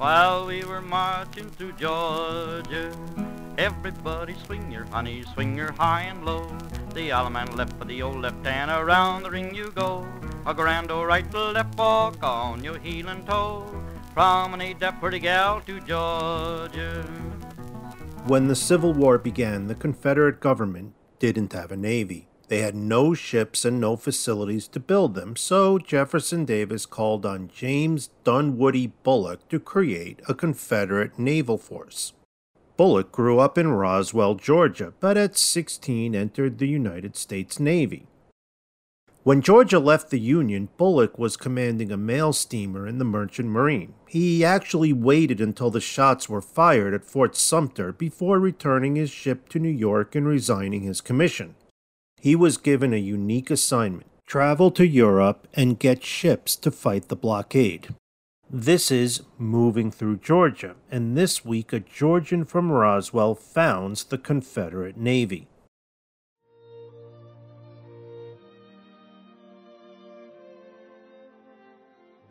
while we were marching through Georgia. Everybody swing your honey, swing your high and low. The Allemande left for the old left hand, around the ring you go. A grand old right to left walk on your heel and toe. Promenade that pretty gal to Georgia. When the Civil War began, the Confederate government didn't have a navy. They had no ships and no facilities to build them, so Jefferson Davis called on James Dunwoody Bulloch to create a Confederate naval force. Bulloch grew up in Roswell, Georgia, but at 16 entered the United States Navy. When Georgia left the Union, Bulloch was commanding a mail steamer in the Merchant Marine. He actually waited until the shots were fired at Fort Sumter before returning his ship to New York and resigning his commission. He was given a unique assignment travel to Europe and get ships to fight the blockade. This is Moving Through Georgia, and this week a Georgian from Roswell founds the Confederate Navy.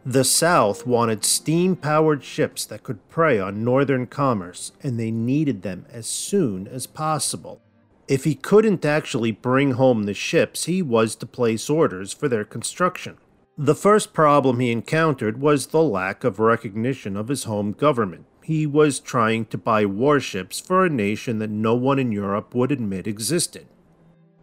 The South wanted steam powered ships that could prey on northern commerce, and they needed them as soon as possible. If he couldn't actually bring home the ships, he was to place orders for their construction. The first problem he encountered was the lack of recognition of his home government. He was trying to buy warships for a nation that no one in Europe would admit existed.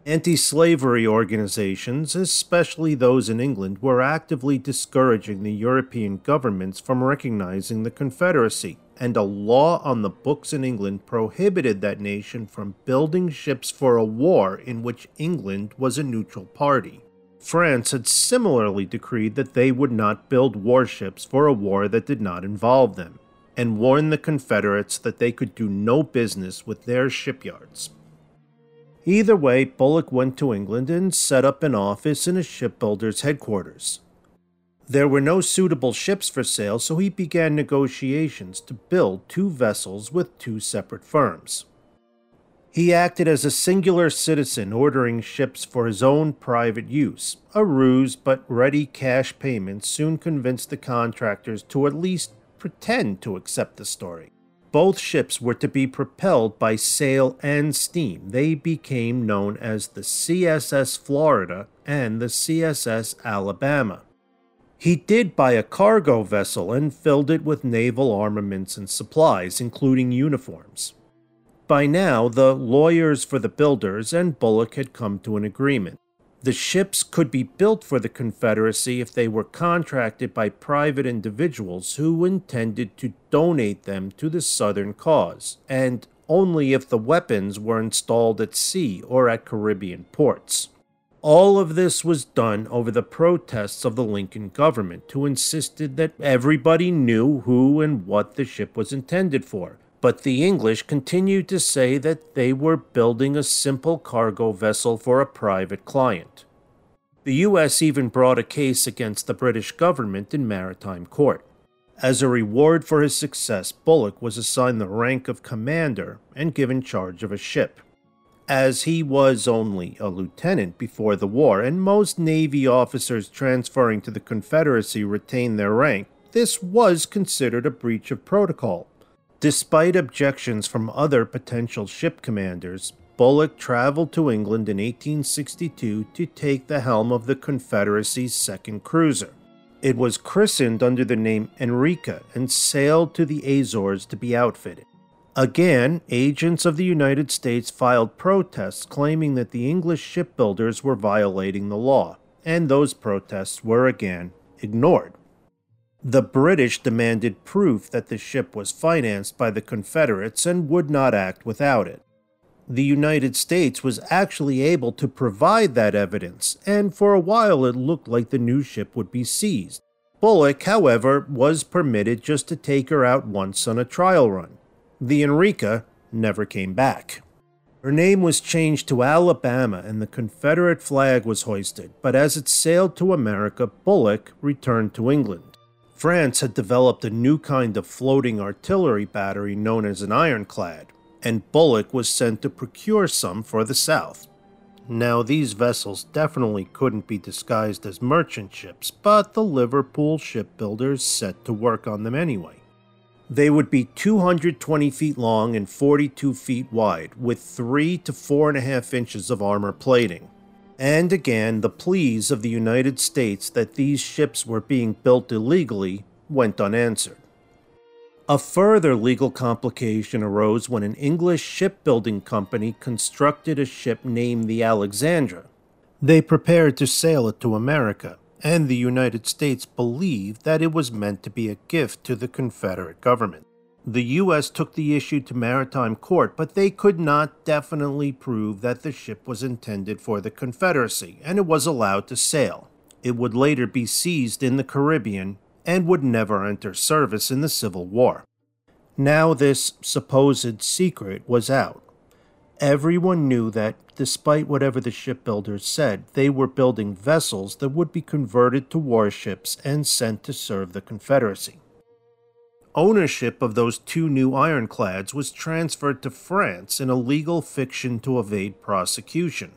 Anti slavery organizations, especially those in England, were actively discouraging the European governments from recognizing the Confederacy, and a law on the books in England prohibited that nation from building ships for a war in which England was a neutral party. France had similarly decreed that they would not build warships for a war that did not involve them, and warned the Confederates that they could do no business with their shipyards. Either way, Bulloch went to England and set up an office in a shipbuilder's headquarters. There were no suitable ships for sale, so he began negotiations to build two vessels with two separate firms. He acted as a singular citizen, ordering ships for his own private use. A ruse, but ready cash payments soon convinced the contractors to at least pretend to accept the story. Both ships were to be propelled by sail and steam. They became known as the CSS Florida and the CSS Alabama. He did buy a cargo vessel and filled it with naval armaments and supplies, including uniforms. By now, the lawyers for the builders and Bulloch had come to an agreement. The ships could be built for the Confederacy if they were contracted by private individuals who intended to donate them to the Southern cause, and only if the weapons were installed at sea or at Caribbean ports. All of this was done over the protests of the Lincoln government, who insisted that everybody knew who and what the ship was intended for, but the English continued to say that they were building a simple cargo vessel for a private client. The US even brought a case against the British government in maritime court. As a reward for his success, Bulloch was assigned the rank of commander and given charge of a ship. As he was only a lieutenant before the war, and most Navy officers transferring to the Confederacy retained their rank, this was considered a breach of protocol. Despite objections from other potential ship commanders, Bulloch traveled to England in 1862 to take the helm of the Confederacy's second cruiser. It was christened under the name Enrica and sailed to the Azores to be outfitted. Again, agents of the United States filed protests claiming that the English shipbuilders were violating the law, and those protests were again ignored. The British demanded proof that the ship was financed by the Confederates and would not act without it. The United States was actually able to provide that evidence, and for a while it looked like the new ship would be seized. Bulloch, however, was permitted just to take her out once on a trial run. The Enrica never came back. Her name was changed to Alabama and the Confederate flag was hoisted, but as it sailed to America, Bulloch returned to England. France had developed a new kind of floating artillery battery known as an ironclad, and Bulloch was sent to procure some for the South. Now, these vessels definitely couldn't be disguised as merchant ships, but the Liverpool shipbuilders set to work on them anyway. They would be 220 feet long and 42 feet wide, with 3 to 4.5 inches of armor plating. And again, the pleas of the United States that these ships were being built illegally went unanswered. A further legal complication arose when an English shipbuilding company constructed a ship named the Alexandra. They prepared to sail it to America, and the United States believed that it was meant to be a gift to the Confederate government. The U.S. took the issue to maritime court, but they could not definitely prove that the ship was intended for the Confederacy, and it was allowed to sail. It would later be seized in the Caribbean and would never enter service in the Civil War. Now, this supposed secret was out. Everyone knew that, despite whatever the shipbuilders said, they were building vessels that would be converted to warships and sent to serve the Confederacy. Ownership of those two new ironclads was transferred to France in a legal fiction to evade prosecution.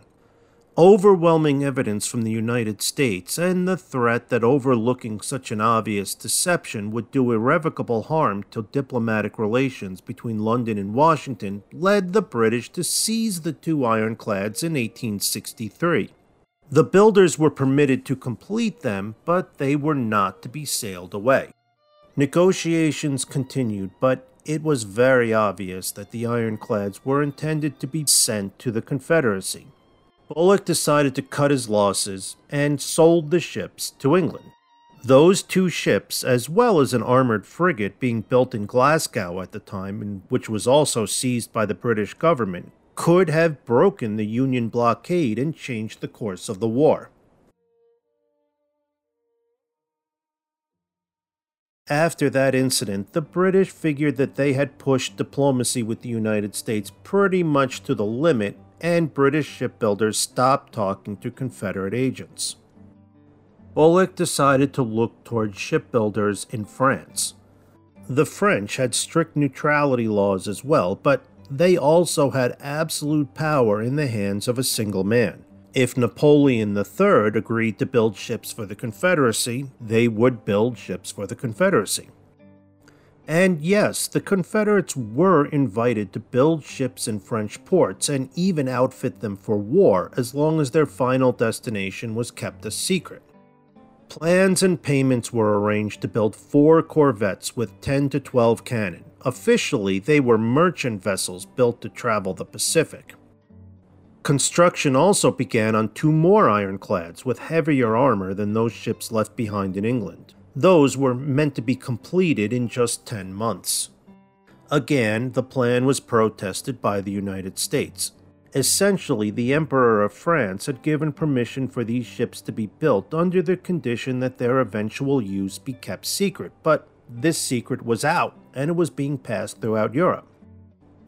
Overwhelming evidence from the United States and the threat that overlooking such an obvious deception would do irrevocable harm to diplomatic relations between London and Washington led the British to seize the two ironclads in 1863. The builders were permitted to complete them, but they were not to be sailed away. Negotiations continued, but it was very obvious that the ironclads were intended to be sent to the Confederacy. Bulloch decided to cut his losses and sold the ships to England. Those two ships, as well as an armored frigate being built in Glasgow at the time, and which was also seized by the British government, could have broken the Union blockade and changed the course of the war. After that incident, the British figured that they had pushed diplomacy with the United States pretty much to the limit, and British shipbuilders stopped talking to Confederate agents. Bulloch decided to look towards shipbuilders in France. The French had strict neutrality laws as well, but they also had absolute power in the hands of a single man. If Napoleon III agreed to build ships for the Confederacy, they would build ships for the Confederacy. And yes, the Confederates were invited to build ships in French ports and even outfit them for war as long as their final destination was kept a secret. Plans and payments were arranged to build four corvettes with 10 to 12 cannon. Officially, they were merchant vessels built to travel the Pacific. Construction also began on two more ironclads with heavier armor than those ships left behind in England. Those were meant to be completed in just 10 months. Again, the plan was protested by the United States. Essentially, the Emperor of France had given permission for these ships to be built under the condition that their eventual use be kept secret, but this secret was out and it was being passed throughout Europe.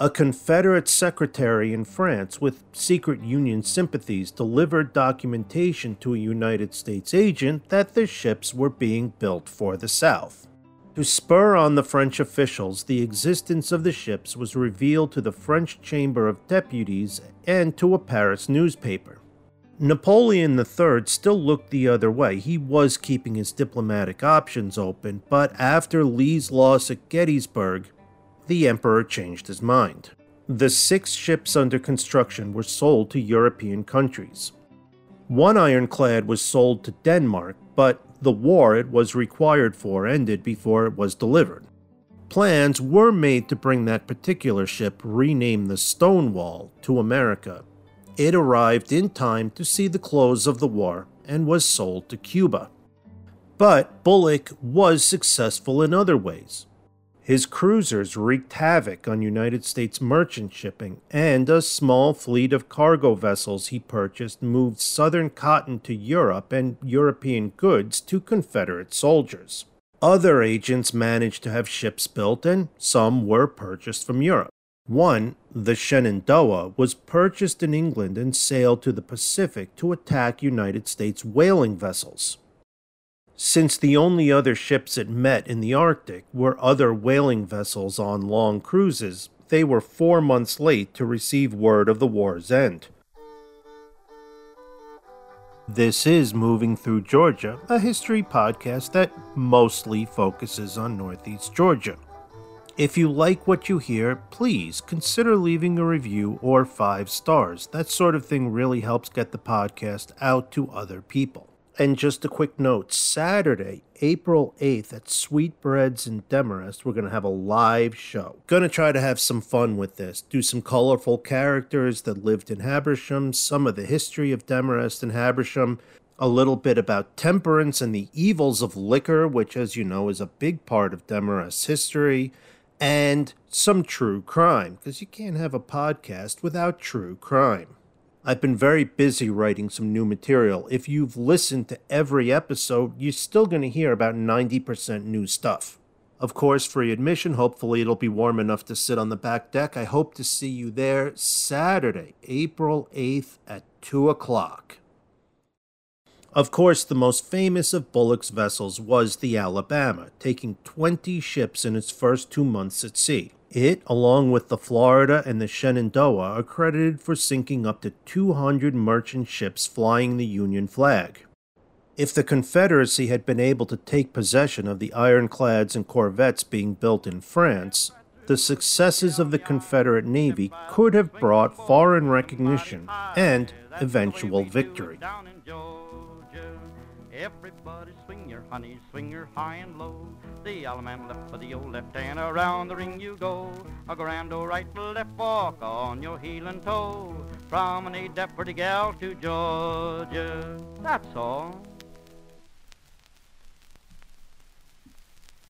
A Confederate secretary in France with secret Union sympathies delivered documentation to a United States agent that the ships were being built for the South. To spur on the French officials, the existence of the ships was revealed to the French Chamber of Deputies and to a Paris newspaper. Napoleon III still looked the other way. He was keeping his diplomatic options open, but after Lee's loss at Gettysburg, the Emperor changed his mind. The six ships under construction were sold to European countries. One ironclad was sold to Denmark, but the war it was required for ended before it was delivered. Plans were made to bring that particular ship, renamed the Stonewall, to America. It arrived in time to see the close of the war and was sold to Cuba. But Bulloch was successful in other ways. His cruisers wreaked havoc on United States merchant shipping, and a small fleet of cargo vessels he purchased moved southern cotton to Europe and European goods to Confederate soldiers. Other agents managed to have ships built, and some were purchased from Europe. One, the Shenandoah, was purchased in England and sailed to the Pacific to attack United States whaling vessels. Since the only other ships it met in the Arctic were other whaling vessels on long cruises, they were four months late to receive word of the war's end. This is Moving Through Georgia, a history podcast that mostly focuses on Northeast Georgia. If you like what you hear, please consider leaving a review or five stars. That sort of thing really helps get the podcast out to other people. And just a quick note Saturday, April 8th at Sweetbreads in Demorest, we're going to have a live show. Going to try to have some fun with this, do some colorful characters that lived in Habersham, some of the history of Demorest and Habersham, a little bit about temperance and the evils of liquor, which, as you know, is a big part of Demorest's history, and some true crime, because you can't have a podcast without true crime. I've been very busy writing some new material. If you've listened to every episode, you're still going to hear about 90% new stuff. Of course, free admission. Hopefully, it'll be warm enough to sit on the back deck. I hope to see you there Saturday, April 8th at 2 o'clock. Of course, the most famous of Bulloch's vessels was the Alabama, taking 20 ships in its first two months at sea. It, along with the Florida and the Shenandoah, are credited for sinking up to 200 merchant ships flying the Union flag. If the Confederacy had been able to take possession of the ironclads and corvettes being built in France, the successes of the Confederate Navy could have brought foreign recognition and eventual victory. Everybody swing your honey, swing your high and low. The Allemande left for the old left and around the ring you go. A grand old right left walk on your heel and toe. Promenade that pretty gal to Georgia. That's all.